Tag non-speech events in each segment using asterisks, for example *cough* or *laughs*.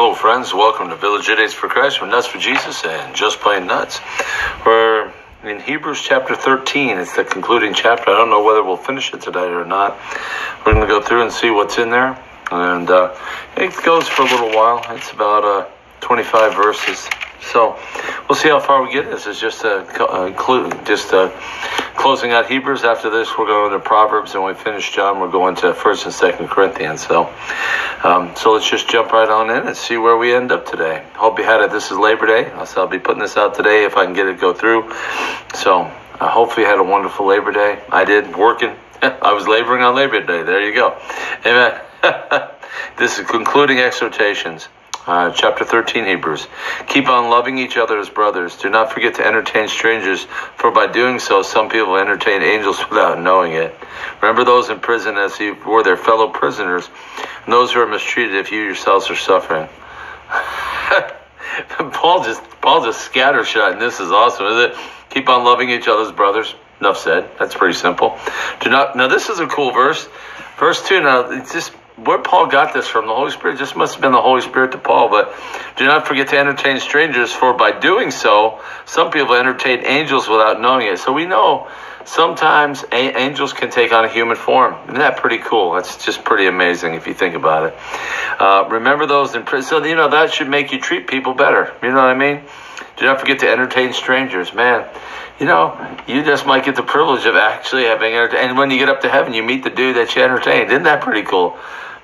Hello, friends. Welcome to Village Idiots for Christ. We're nuts for Jesus and just plain nuts. We're in Hebrews chapter 13. It's the concluding chapter. I don't know whether we'll finish it today or not. We're going to go through and see what's in there. And uh, it goes for a little while. It's about uh, 25 verses. So we'll see how far we get. This is just a uh, just a closing out Hebrews. After this, we're going to Proverbs, and we finish John, we're going to First and Second Corinthians. So, um, so let's just jump right on in and see where we end up today. Hope you had it. This is Labor Day, so I'll be putting this out today if I can get it go through. So, uh, hopefully, you had a wonderful Labor Day. I did working. *laughs* I was laboring on Labor Day. There you go. Amen. *laughs* this is concluding exhortations. Uh, chapter 13, Hebrews. Keep on loving each other as brothers. Do not forget to entertain strangers, for by doing so, some people entertain angels *laughs* without knowing it. Remember those in prison as you were their fellow prisoners, and those who are mistreated if you yourselves are suffering. *laughs* Paul just Paul just scattershot, and this is awesome, is it? Keep on loving each other as brothers. Enough said. That's pretty simple. Do not now. This is a cool verse. Verse two. Now it's just where Paul got this from, the Holy Spirit, this must have been the Holy Spirit to Paul. But do not forget to entertain strangers, for by doing so, some people entertain angels without knowing it. So we know sometimes a- angels can take on a human form. Isn't that pretty cool? That's just pretty amazing if you think about it. Uh, remember those in prison. So, you know, that should make you treat people better. You know what I mean? Do not forget to entertain strangers. Man, you know, you just might get the privilege of actually having entertained. And when you get up to heaven, you meet the dude that you entertained. Isn't that pretty cool?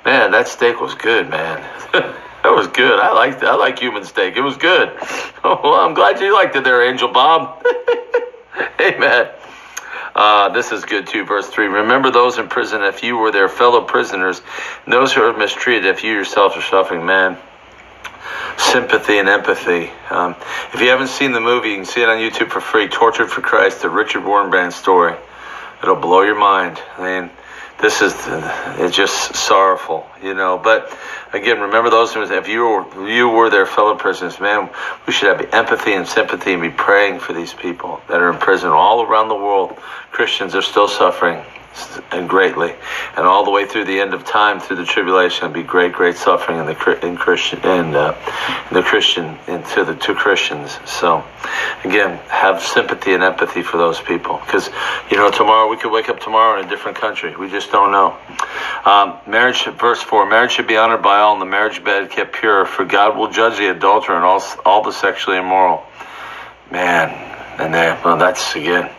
Man, that steak was good, man. *laughs* that was good. I liked I like human steak. It was good. Oh, *laughs* well, I'm glad you liked it there, Angel Bob. *laughs* Amen. Uh, this is good too. Verse 3 Remember those in prison if you were their fellow prisoners, those who are mistreated if you yourself are suffering. Man, sympathy and empathy. Um, if you haven't seen the movie, you can see it on YouTube for free Tortured for Christ, the Richard Wurmbrand story. It'll blow your mind. I mean, this is it's just sorrowful, you know. But again, remember those who if you were you were their fellow prisoners, man, we should have empathy and sympathy and be praying for these people that are in prison all around the world. Christians are still suffering and greatly, and all the way through the end of time, through the tribulation, be great, great suffering in the in Christian in, uh, in the Christian into the two Christians. So, again, have sympathy and empathy for those people, because you know tomorrow we could wake up tomorrow in a different country. We just don't know. Um, marriage, verse four: marriage should be honored by all, and the marriage bed kept pure, for God will judge the adulterer and all all the sexually immoral. Man, and there, well, that's again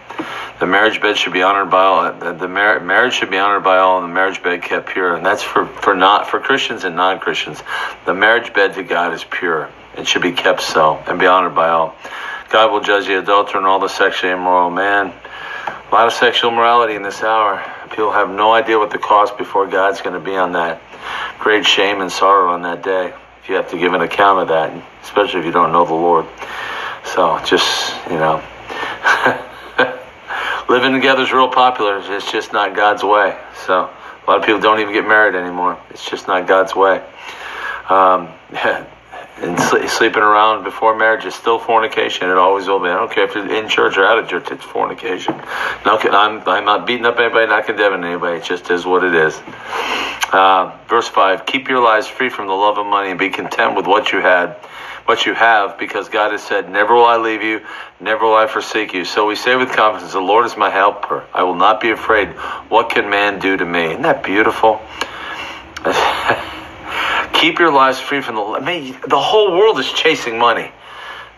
the marriage bed should be honored by all. The, mar- marriage should be honored by all, and the marriage bed kept pure. And that's for, for not for Christians and non Christians. The marriage bed to God is pure. It should be kept so and be honored by all. God will judge the adulterer and all the sexually immoral man. A lot of sexual morality in this hour. People have no idea what the cost before God's going to be on that. Great shame and sorrow on that day. If you have to give an account of that, especially if you don't know the Lord. So just, you know. *laughs* living together is real popular. It's just not God's way. So a lot of people don't even get married anymore. It's just not God's way. Um, *laughs* and sleeping around before marriage is still fornication. It always will be. I don't care if you're in church or out of church. It's fornication. No, I'm, I'm not beating up anybody, not condemning anybody. It just is what it is. Uh, verse five: Keep your lives free from the love of money and be content with what you had what you have because God has said, Never will I leave you, never will I forsake you. So we say with confidence, The Lord is my helper. I will not be afraid. What can man do to me? Isn't that beautiful? *laughs* Keep your lives free from the. I mean, the whole world is chasing money.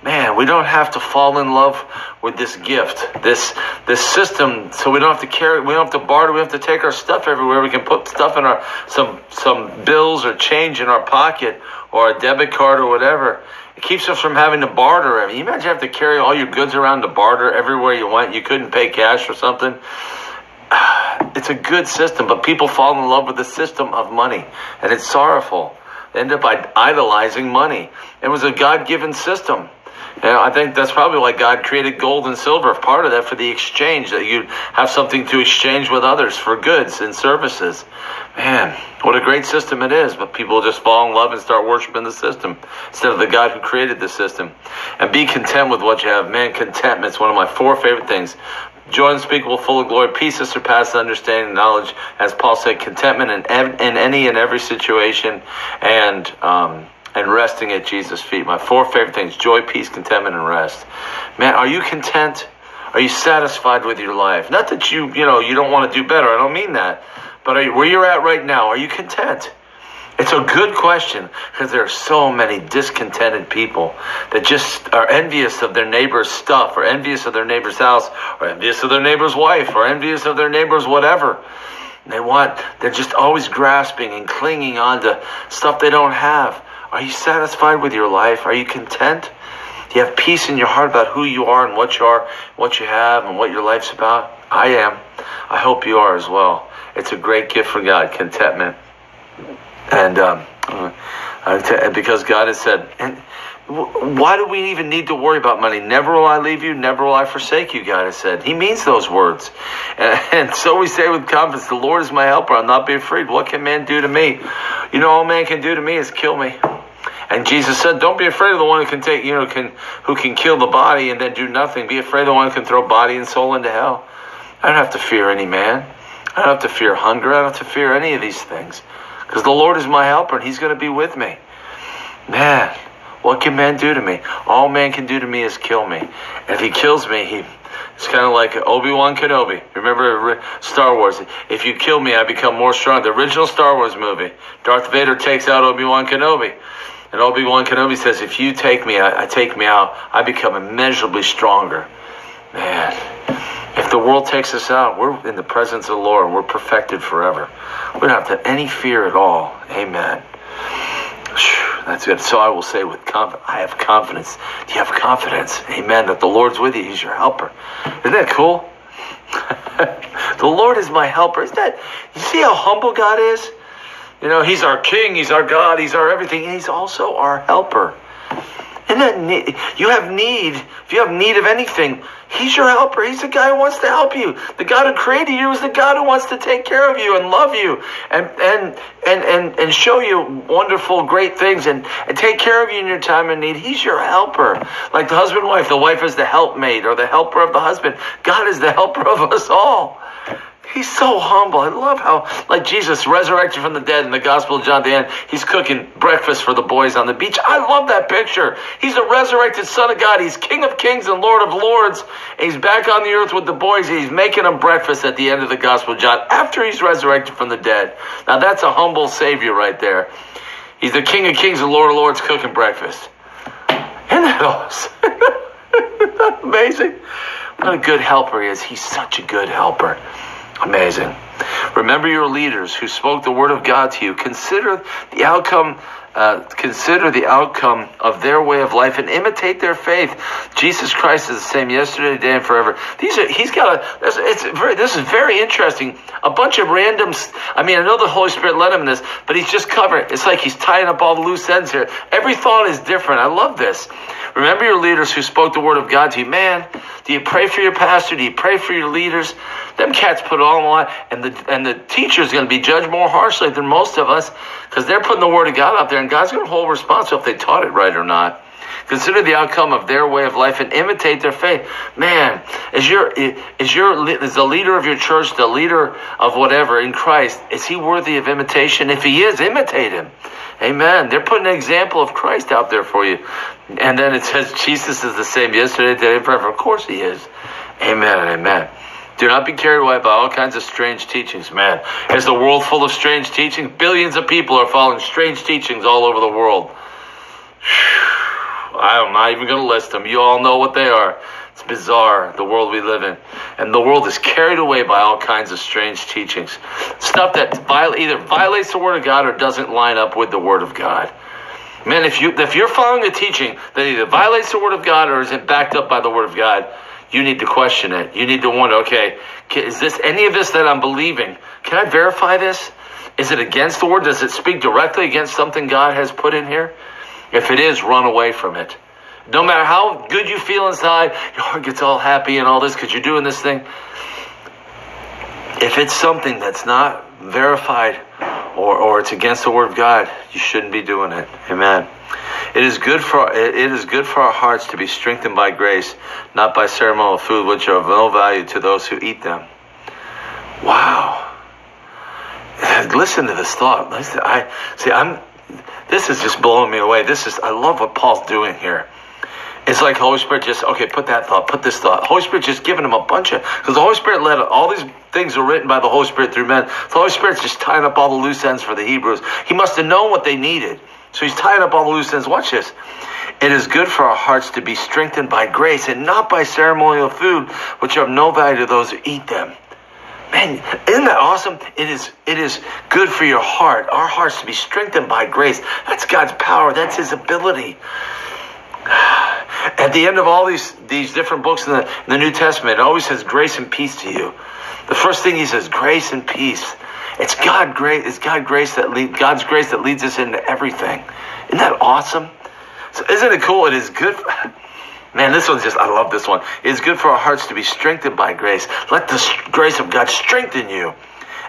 Man, we don't have to fall in love with this gift, this this system, so we don't have to carry, we don't have to barter, we have to take our stuff everywhere. We can put stuff in our some some bills or change in our pocket or a debit card or whatever. It keeps us from having to barter. I mean, you imagine having to carry all your goods around to barter everywhere you went. You couldn't pay cash or something. *sighs* It's a good system, but people fall in love with the system of money, and it's sorrowful. They end up idolizing money. It was a God given system. And I think that's probably why God created gold and silver, part of that for the exchange, that you have something to exchange with others for goods and services. Man, what a great system it is, but people just fall in love and start worshiping the system instead of the God who created the system. And be content with what you have. Man, contentment is one of my four favorite things. Joy unspeakable, full of glory, peace that surpasses understanding, and knowledge, as Paul said, contentment in, ev- in any and every situation, and um, and resting at Jesus' feet. My four favorite things joy, peace, contentment, and rest. Man, are you content? Are you satisfied with your life? Not that you, you know, you don't want to do better. I don't mean that. But you, where you're at right now, are you content? It's a good question because there are so many discontented people that just are envious of their neighbor's stuff or envious of their neighbor's house or envious of their neighbor's wife or envious of their neighbor's whatever. They want, they're just always grasping and clinging on to stuff they don't have. Are you satisfied with your life? Are you content? Do you have peace in your heart about who you are and what you are, what you have, and what your life's about? I am. I hope you are as well. It's a great gift from God, contentment. And um, uh, because God has said, and why do we even need to worry about money? Never will I leave you, never will I forsake you, God has said. He means those words. *laughs* And, and, so we say with confidence, The Lord is my helper, I'll not be afraid. What can man do to me? You know, all man can do to me is kill me. And Jesus said, Don't be afraid of the one who can take, you know, can who can kill the body and then do nothing. Be afraid of the one who can throw body and soul into hell. I don't have to fear any man. I don't have to fear hunger. I don't have to fear any of these things. Because the Lord is my helper and He's going to be with me. Man, what can man do to me? All man can do to me is kill me. If he kills me, he it's kind of like Obi Wan Kenobi. Remember Star Wars? If you kill me, I become more strong. The original Star Wars movie, Darth Vader takes out Obi Wan Kenobi. And Obi Wan Kenobi says, If you take me, I, I take me out, I become immeasurably stronger. Man, if the world takes us out, we're in the presence of the Lord. We're perfected forever. We don't have to any fear at all. Amen. That's good. So I will say with confidence, I have confidence. Do you have confidence? Amen. That the Lord's with you. He's your helper. Isn't that cool? *laughs* the Lord is my helper. Isn't that, you see how humble God is? You know, He's our King, He's our God, He's our everything, and He's also our helper. And that you have need, if you have need of anything, He's your helper. He's the guy who wants to help you. The God who created you is the God who wants to take care of you and love you and and and and, and show you wonderful, great things and, and take care of you in your time of need. He's your helper. Like the husband and wife, the wife is the helpmate or the helper of the husband. God is the helper of us all. He's so humble. I love how, like Jesus resurrected from the dead in the Gospel of John, the end, he's cooking breakfast for the boys on the beach. I love that picture. He's the resurrected Son of God. He's King of Kings and Lord of Lords. And he's back on the earth with the boys. he's making them breakfast at the end of the Gospel of John after he's resurrected from the dead. Now that's a humble Savior right there. He's the King of Kings and Lord of Lords cooking breakfast. Isn't that awesome? *laughs* Isn't that amazing? What a good helper he is. He's such a good helper. Amazing. Remember your leaders who spoke the word of God to you. Consider the outcome. Uh, consider the outcome of their way of life and imitate their faith. Jesus Christ is the same yesterday, today, and forever. These are. He's got a. It's very. This is very interesting. A bunch of random. I mean, I know the Holy Spirit led him in this, but he's just covering. It's like he's tying up all the loose ends here. Every thought is different. I love this. Remember your leaders who spoke the word of God to you. Man, do you pray for your pastor? Do you pray for your leaders? Them cats put it all on and the and the teacher is going to be judged more harshly than most of us because they're putting the word of God out there, and God's going to hold responsible if they taught it right or not. Consider the outcome of their way of life and imitate their faith. Man, is your is your is the leader of your church, the leader of whatever in Christ, is he worthy of imitation? If he is, imitate him. Amen. They're putting an example of Christ out there for you. And then it says Jesus is the same yesterday, today, and forever. Of course he is. Amen amen. Do not be carried away by all kinds of strange teachings. Man, is the world full of strange teachings? Billions of people are following strange teachings all over the world. I'm not even going to list them. You all know what they are. It's bizarre, the world we live in. And the world is carried away by all kinds of strange teachings. Stuff that viol- either violates the Word of God or doesn't line up with the Word of God. Man, if, you, if you're following a teaching that either violates the Word of God or isn't backed up by the Word of God, you need to question it. You need to wonder, okay, is this any of this that I'm believing? Can I verify this? Is it against the word? Does it speak directly against something God has put in here? If it is, run away from it. No matter how good you feel inside, your heart gets all happy and all this because you're doing this thing. If it's something that's not verified or, or it's against the word of God, you shouldn't be doing it. Amen. It is good for it is good for our hearts to be strengthened by grace, not by ceremonial food, which are of no value to those who eat them. Wow. Listen to this thought. I see. I'm this is just blowing me away. This is I love what Paul's doing here. It's like Holy Spirit just okay, put that thought, put this thought. Holy Spirit just giving him a bunch of because the Holy Spirit led all these things are written by the Holy Spirit through men. The Holy Spirit's just tying up all the loose ends for the Hebrews. He must have known what they needed. So he's tying up all the loose ends. Watch this. It is good for our hearts to be strengthened by grace and not by ceremonial food, which are of no value to those who eat them. Man, isn't that awesome? It is it is good for your heart, our hearts to be strengthened by grace. That's God's power, that's his ability. At the end of all these these different books in the, in the New Testament, it always says grace and peace to you. The first thing he says, grace and peace. It's God grace. It's God grace that lead, God's grace that leads us into everything. Isn't that awesome? So isn't it cool? It is good. Man, this one's just, I love this one. It's good for our hearts to be strengthened by grace. Let the grace of God strengthen you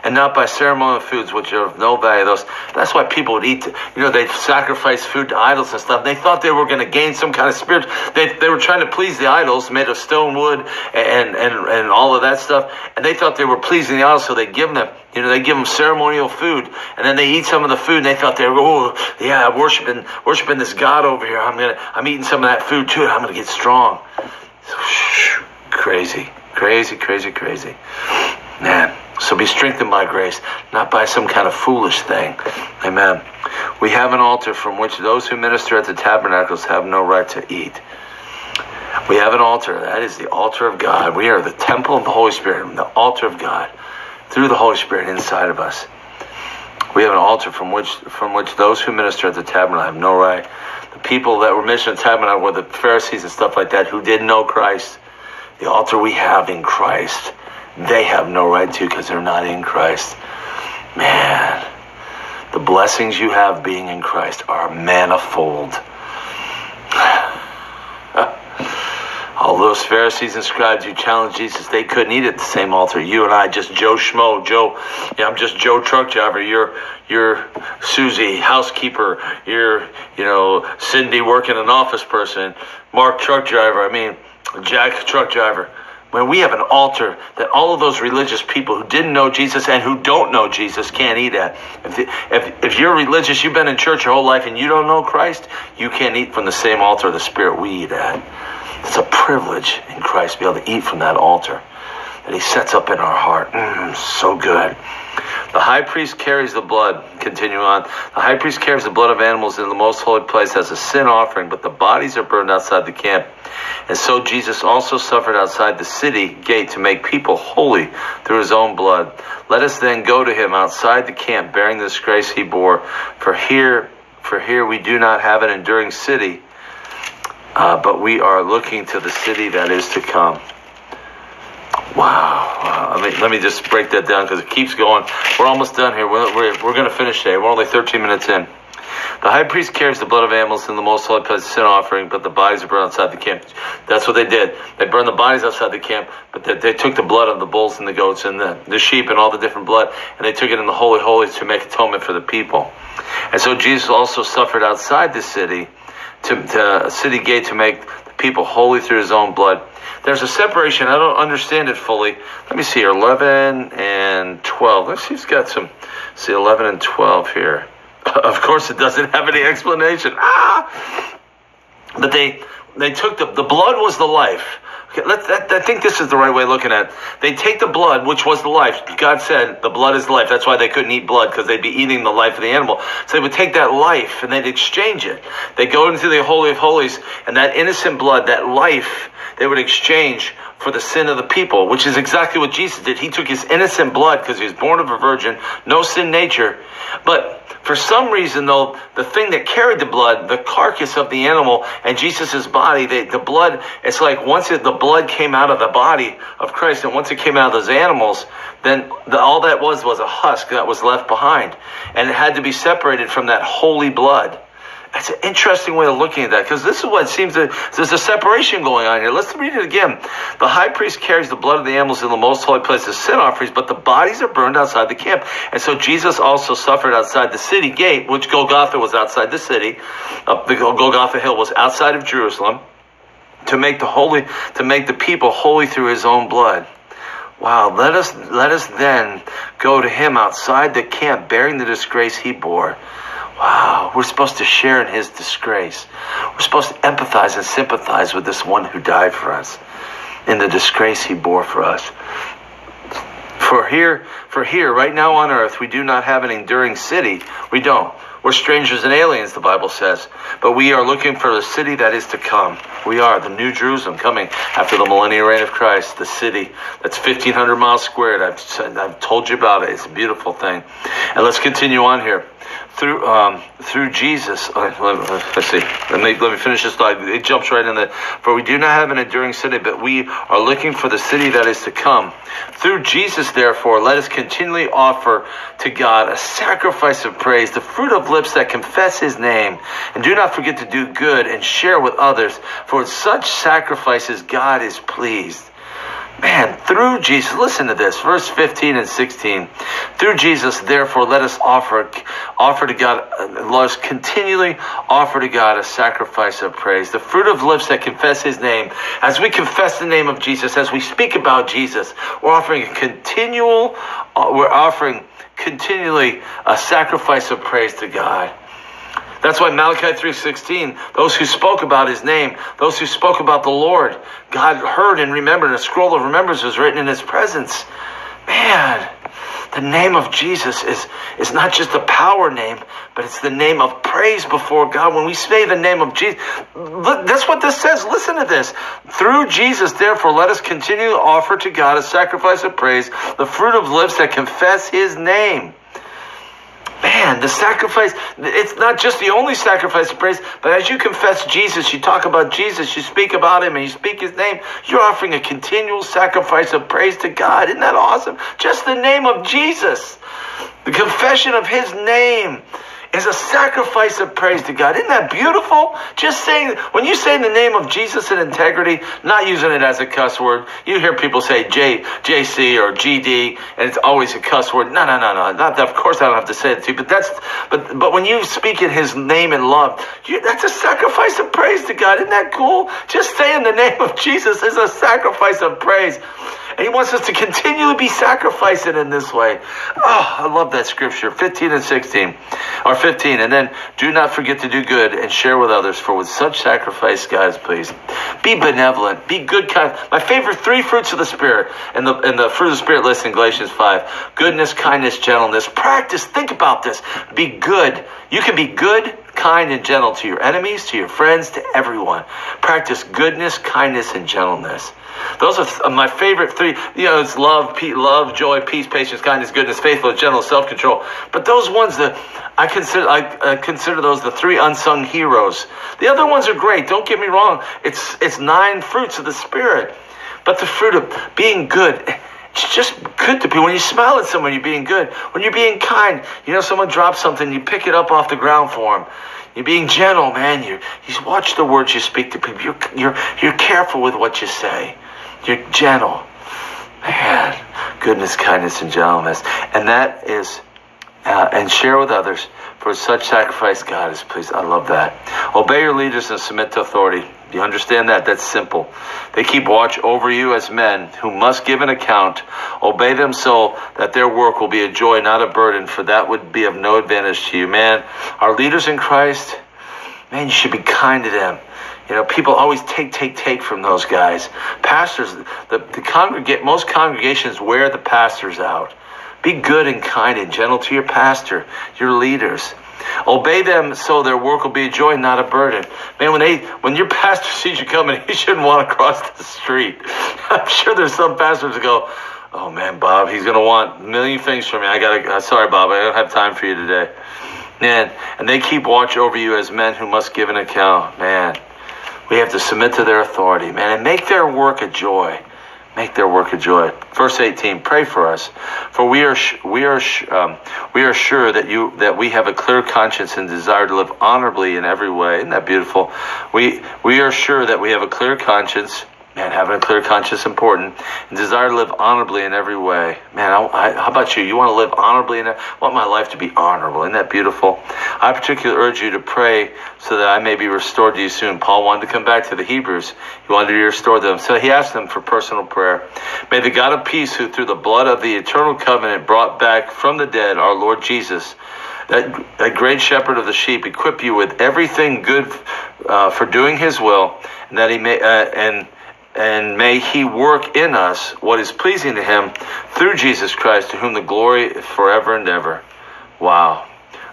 and not by ceremonial foods which are of no value. Those that's why people would eat. You know, they'd sacrifice food to idols and stuff. They thought they were going to gain some kind of spirit. They, they were trying to please the idols made of stone, wood, and and and all of that stuff. And they thought they were pleasing the idols, so they give them. You know, they give them ceremonial food, and then they eat some of the food, and they thought they were, oh, yeah, I'm worshiping, worshiping this God over here. I'm gonna, I'm eating some of that food too. I'm gonna get strong. Crazy, crazy, crazy, crazy, man. So be strengthened by grace, not by some kind of foolish thing. Amen. We have an altar from which those who minister at the tabernacles have no right to eat. We have an altar. That is the altar of God. We are the temple of the Holy Spirit, the altar of God, through the Holy Spirit inside of us. We have an altar from which from which those who minister at the tabernacle have no right. The people that were ministering at the tabernacle were the Pharisees and stuff like that who didn't know Christ. The altar we have in Christ they have no right to because they're not in Christ. Man, the blessings you have being in Christ are manifold. *sighs* All those Pharisees and scribes who challenged Jesus, they couldn't eat at the same altar. You and I, just Joe Schmo, Joe, yeah, I'm just Joe truck driver. You're, you're Susie, housekeeper. You're, you know, Cindy working an office person. Mark, truck driver. I mean, Jack, truck driver when we have an altar that all of those religious people who didn't know Jesus and who don't know Jesus can't eat at. If, if, if you're religious, you've been in church your whole life and you don't know Christ, you can't eat from the same altar of the Spirit we eat at. It's a privilege in Christ to be able to eat from that altar that He sets up in our heart. Mm, so good. The high priest carries the blood. Continue on. The high priest carries the blood of animals in the most holy place as a sin offering, but the bodies are burned outside the camp. And so Jesus also suffered outside the city gate to make people holy through his own blood. Let us then go to him outside the camp, bearing the disgrace he bore. For here, for here we do not have an enduring city, uh, but we are looking to the city that is to come. Wow. Me, let me just break that down because it keeps going. We're almost done here. We're, we're, we're going to finish today. We're only 13 minutes in. The high priest carries the blood of animals in the most holy place sin offering, but the bodies are burned outside the camp. That's what they did. They burned the bodies outside the camp, but they, they took the blood of the bulls and the goats and the, the sheep and all the different blood, and they took it in the holy holies to make atonement for the people. And so Jesus also suffered outside the city, to, to city gate to make the people holy through his own blood. There's a separation. I don't understand it fully. Let me see here. 11 and 12. Let's see it's got some. See 11 and 12 here. *laughs* Of course, it doesn't have any explanation. Ah! But they they took the the blood was the life. I think this is the right way of looking at it. They take the blood, which was the life. God said the blood is life. That's why they couldn't eat blood because they'd be eating the life of the animal. So they would take that life and they'd exchange it. They go into the holy of holies, and that innocent blood, that life, they would exchange for the sin of the people, which is exactly what Jesus did. He took his innocent blood because he was born of a virgin, no sin nature, but for some reason, though, the thing that carried the blood, the carcass of the animal and Jesus' body, the, the blood, it's like once it, the blood came out of the body of Christ and once it came out of those animals, then the, all that was was a husk that was left behind. And it had to be separated from that holy blood. That's an interesting way of looking at that because this is what seems to, there's a separation going on here. Let's read it again. The high priest carries the blood of the animals in the most holy place as sin offerings, but the bodies are burned outside the camp. And so Jesus also suffered outside the city gate, which Golgotha was outside the city. Uh, the Golgotha hill was outside of Jerusalem to make the holy, to make the people holy through his own blood. Wow, let us, let us then go to him outside the camp bearing the disgrace he bore. Wow, we're supposed to share in his disgrace. We're supposed to empathize and sympathize with this one who died for us in the disgrace he bore for us. For here, for here, right now on earth, we do not have an enduring city. We don't. We're strangers and aliens, the Bible says. But we are looking for the city that is to come. We are the New Jerusalem coming after the millennial reign of Christ, the city that's 1,500 miles squared. I've, I've told you about it. It's a beautiful thing. And let's continue on here through um, through Jesus. Uh, let's see. Let me let me finish this slide. It jumps right in there. For we do not have an enduring city, but we are looking for the city that is to come. Through Jesus, therefore, let us continually offer to God a sacrifice of praise, the fruit of lips that confess His name, and do not forget to do good and share with others. For with such sacrifices, God is pleased. Man, through Jesus, listen to this, verse 15 and 16. Through Jesus, therefore, let us offer, offer to God, let us continually offer to God a sacrifice of praise, the fruit of lips that confess His name. As we confess the name of Jesus, as we speak about Jesus, we're offering a continual, uh, we're offering continually a sacrifice of praise to God. That's why Malachi 3:16, those who spoke about his name, those who spoke about the Lord, God heard and remembered. A scroll of remembrance was written in his presence. Man, the name of Jesus is, is not just a power name, but it's the name of praise before God. When we say the name of Jesus, that's what this says. Listen to this. Through Jesus, therefore, let us continue to offer to God a sacrifice of praise, the fruit of lips that confess his name man, the sacrifice, it's not just the only sacrifice of praise, but as you confess Jesus, you talk about Jesus, you speak about him, and you speak his name, you're offering a continual sacrifice of praise to God. Isn't that awesome? Just the name of Jesus, the confession of his name is a sacrifice of praise to God. Isn't that beautiful? Just saying, when you say in the name of Jesus and integrity, not using it as a cuss word, you hear people say J, JC or GD, and it's always a cuss word. No, no, no, no. Not that, of course I don't have to say it to you, but that's, but, but when you speak in his name and love, you, that's a sacrifice of praise to God. Isn't that cool? Just saying the name of Jesus is a sacrifice of praise. And he wants us to continually be sacrificing in this way. Oh, I love that scripture. 15 and 16. Or 15. And then do not forget to do good and share with others, for with such sacrifice, God is pleased. Be benevolent. Be good kind. My favorite three fruits of the Spirit and the, and the fruit of the Spirit list in Galatians 5. Goodness, kindness, gentleness. Practice. Think about this. Be good. You can be good, kind, and gentle to your enemies, to your friends, to everyone. Practice goodness, kindness, and gentleness. Those are uh, my favorite three. You know, it's love, pe- love, joy, peace, patience, kindness, goodness, faithfulness, gentle, self-control. But those ones that I consider, I uh, consider those the three unsung heroes. The other ones are great. Don't get me wrong. It's it's nine fruits of the spirit, but the fruit of being good. It's just good to be. When you smile at someone, you're being good. When you're being kind, you know, someone drops something, you pick it up off the ground for them. You're being gentle, man. You you watch the words you speak to people. You're you're you're careful with what you say. You're gentle. Man, goodness, kindness, and gentleness. And that is, uh, and share with others. For such sacrifice, God is pleased. I love that. Obey your leaders and submit to authority. You understand that? That's simple. They keep watch over you as men who must give an account. Obey them so that their work will be a joy, not a burden, for that would be of no advantage to you. Man, our leaders in Christ, man, you should be kind to them. You know, people always take, take, take from those guys. Pastors, the, the congregate, most congregations wear the pastors out. Be good and kind and gentle to your pastor, your leaders. Obey them so their work will be a joy, not a burden. Man, when they, when your *laughs* pastor sees you coming, he shouldn't want to cross the street. *laughs* I'm sure there's some pastors that go, "Oh man, Bob, he's gonna want a million things from me. I gotta, uh, sorry, Bob, I don't have time for you today." Man, and they keep watch over you as men who must give an account. Man, we have to submit to their authority, man, and make their work a joy. Make their work a joy. Verse 18, pray for us, for we are we are um, we are sure that you that we have a clear conscience and desire to live honorably in every way. Isn't that beautiful? We we are sure that we have a clear conscience Man, having a clear conscience important, and desire to live honorably in every way. Man, I, I, how about you? You want to live honorably, and I want my life to be honorable. Isn't that beautiful? I particularly urge you to pray so that I may be restored to you soon. Paul wanted to come back to the Hebrews. He wanted to restore them, so he asked them for personal prayer. May the God of peace, who through the blood of the eternal covenant brought back from the dead our Lord Jesus that, that great shepherd of the sheep, equip you with everything good uh, for doing his will, and that he may, uh, and, and may he work in us what is pleasing to him through Jesus Christ, to whom the glory forever and ever. Wow.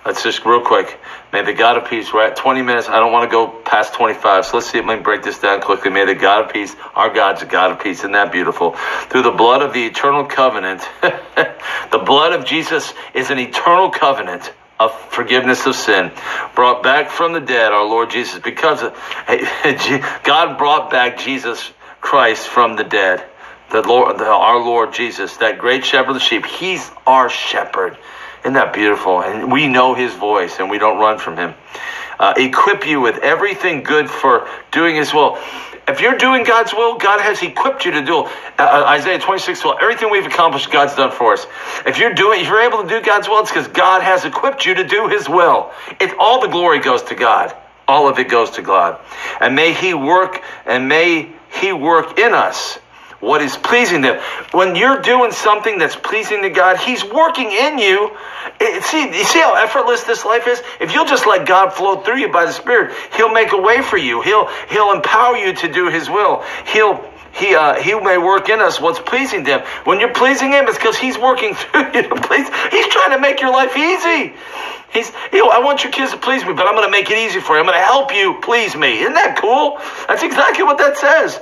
Let's just real quick. May the God of peace, we're at 20 minutes. I don't want to go past 25. So let's see if we can break this down quickly. May the God of peace, our God's a God of peace. Isn't that beautiful? Through the blood of the eternal covenant, *laughs* the blood of Jesus is an eternal covenant of forgiveness of sin, brought back from the dead, our Lord Jesus, because *laughs* God brought back Jesus Christ from the dead. The Lord, the, our Lord Jesus, that great shepherd of the sheep, He's our shepherd. Isn't that beautiful? And we know his voice and we don't run from him. Uh, equip you with everything good for doing his will. If you're doing God's will, God has equipped you to do uh, uh Isaiah 26, well, everything we've accomplished, God's done for us. If you're doing, if you're able to do God's will, it's because God has equipped you to do his will. It, all the glory goes to God. All of it goes to God. And may he work, and may he work in us what is pleasing to him. When you're doing something that's pleasing to God, He's working in you. It, see, you see how effortless this life is? If you'll just let God flow through you by the Spirit, He'll make a way for you. He'll He'll empower you to do His will. He'll he, uh, he may work in us what's pleasing to him. When you're pleasing him, it's because he's working *laughs* through you to please. He's trying to make your life easy. He's, you know, I want your kids to please me, but I'm going to make it easy for you. I'm going to help you please me. Isn't that cool? That's exactly what that says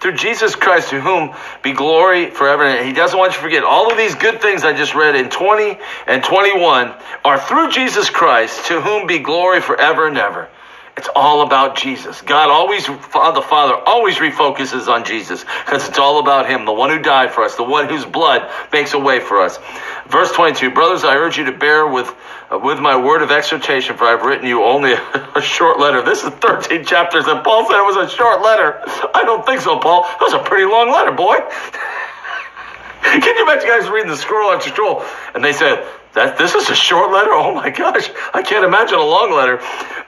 through Jesus Christ, to whom be glory forever. And he doesn't want you to forget all of these good things I just read in 20 and 21 are through Jesus Christ, to whom be glory forever and ever. It's all about Jesus. God always, the Father always refocuses on Jesus because it's all about Him, the one who died for us, the one whose blood makes a way for us. Verse 22, brothers, I urge you to bear with, uh, with my word of exhortation, for I've written you only a, *laughs* a, short letter. This is 13 chapters, and Paul said it was a short letter. I don't think so, Paul. It was a pretty long letter, boy. *laughs* Can you imagine guys reading the scroll after scroll? And they said, that this is a short letter. Oh my gosh, I can't imagine a long letter.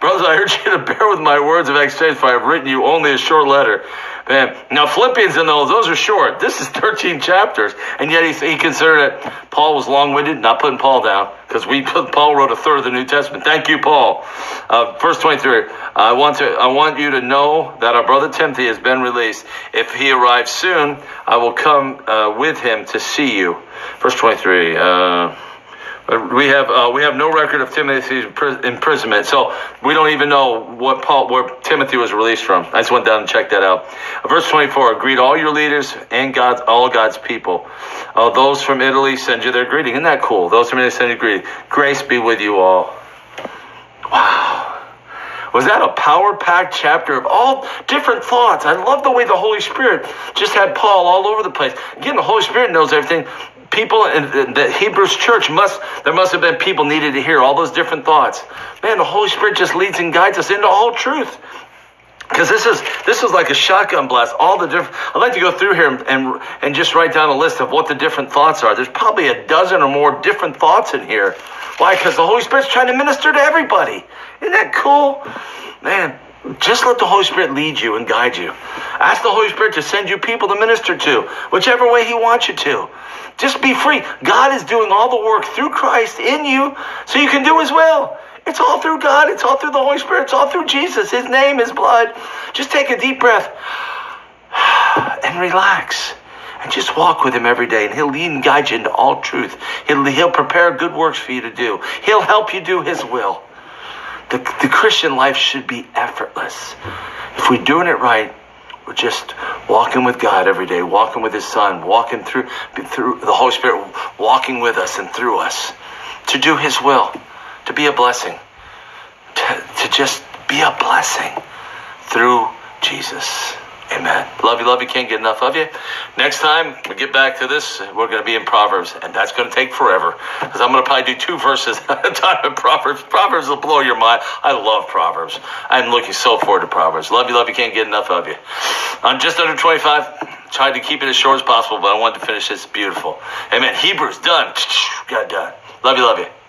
Brothers, I urge you to bear with my words of exchange, for I have written you only a short letter. Man, now Philippians and those, those are short. This is 13 chapters, and yet he, he considered it. Paul was long-winded, not putting Paul down, because we put, Paul wrote a third of the New Testament. Thank you, Paul. Uh, verse 23. I want to, I want you to know that our brother Timothy has been released. If he arrives soon, I will come uh, with him to see you. Verse 23. Uh, we have uh, we have no record of Timothy's imprisonment, so we don't even know what Paul where Timothy was released from. I just went down and checked that out. Verse twenty four: Greet all your leaders and God's all God's people. Uh, those from Italy send you their greeting. Isn't that cool? Those from Italy send you greeting. Grace be with you all. Wow. Was that a power packed chapter of all different thoughts? I love the way the Holy Spirit just had Paul all over the place. Again, the Holy Spirit knows everything people in the Hebrews church must, there must have been people needed to hear all those different thoughts. Man, the Holy Spirit just leads and guides us into all truth. Because this is this is like a shotgun blast. All the different. I'd like to go through here and, and and just write down a list of what the different thoughts are. There's probably a dozen or more different thoughts in here. Why? Because the Holy Spirit's trying to minister to everybody. Isn't that cool, man? Just let the Holy Spirit lead you and guide you. Ask the Holy Spirit to send you people to minister to, whichever way He wants you to. Just be free. God is doing all the work through Christ in you so you can do His will. It's all through God. It's all through the Holy Spirit. It's all through Jesus, His name, His blood. Just take a deep breath *sighs* and relax. And just walk with him every day, and he'll lead and guide you into all truth. He'll, he'll prepare good works for you to do. He'll help you do his will. The, the Christian life should be effortless. If we're doing it right, we're just walking with God every day, walking with His Son, walking through through the Holy Spirit, walking with us and through us to do His will, to be a blessing, to, to just be a blessing through Jesus. Amen. Love you, love you. Can't get enough of you. Next time we get back to this, we're going to be in Proverbs, and that's going to take forever because I'm going to probably do two verses *laughs* at a time in Proverbs. Proverbs will blow your mind. I love Proverbs. I'm looking so forward to Proverbs. Love you, love you. Can't get enough of you. I'm just under 25. Tried to keep it as short as possible, but I wanted to finish this beautiful. Amen. Hebrews done. *tsk* Got done. Love you, love you.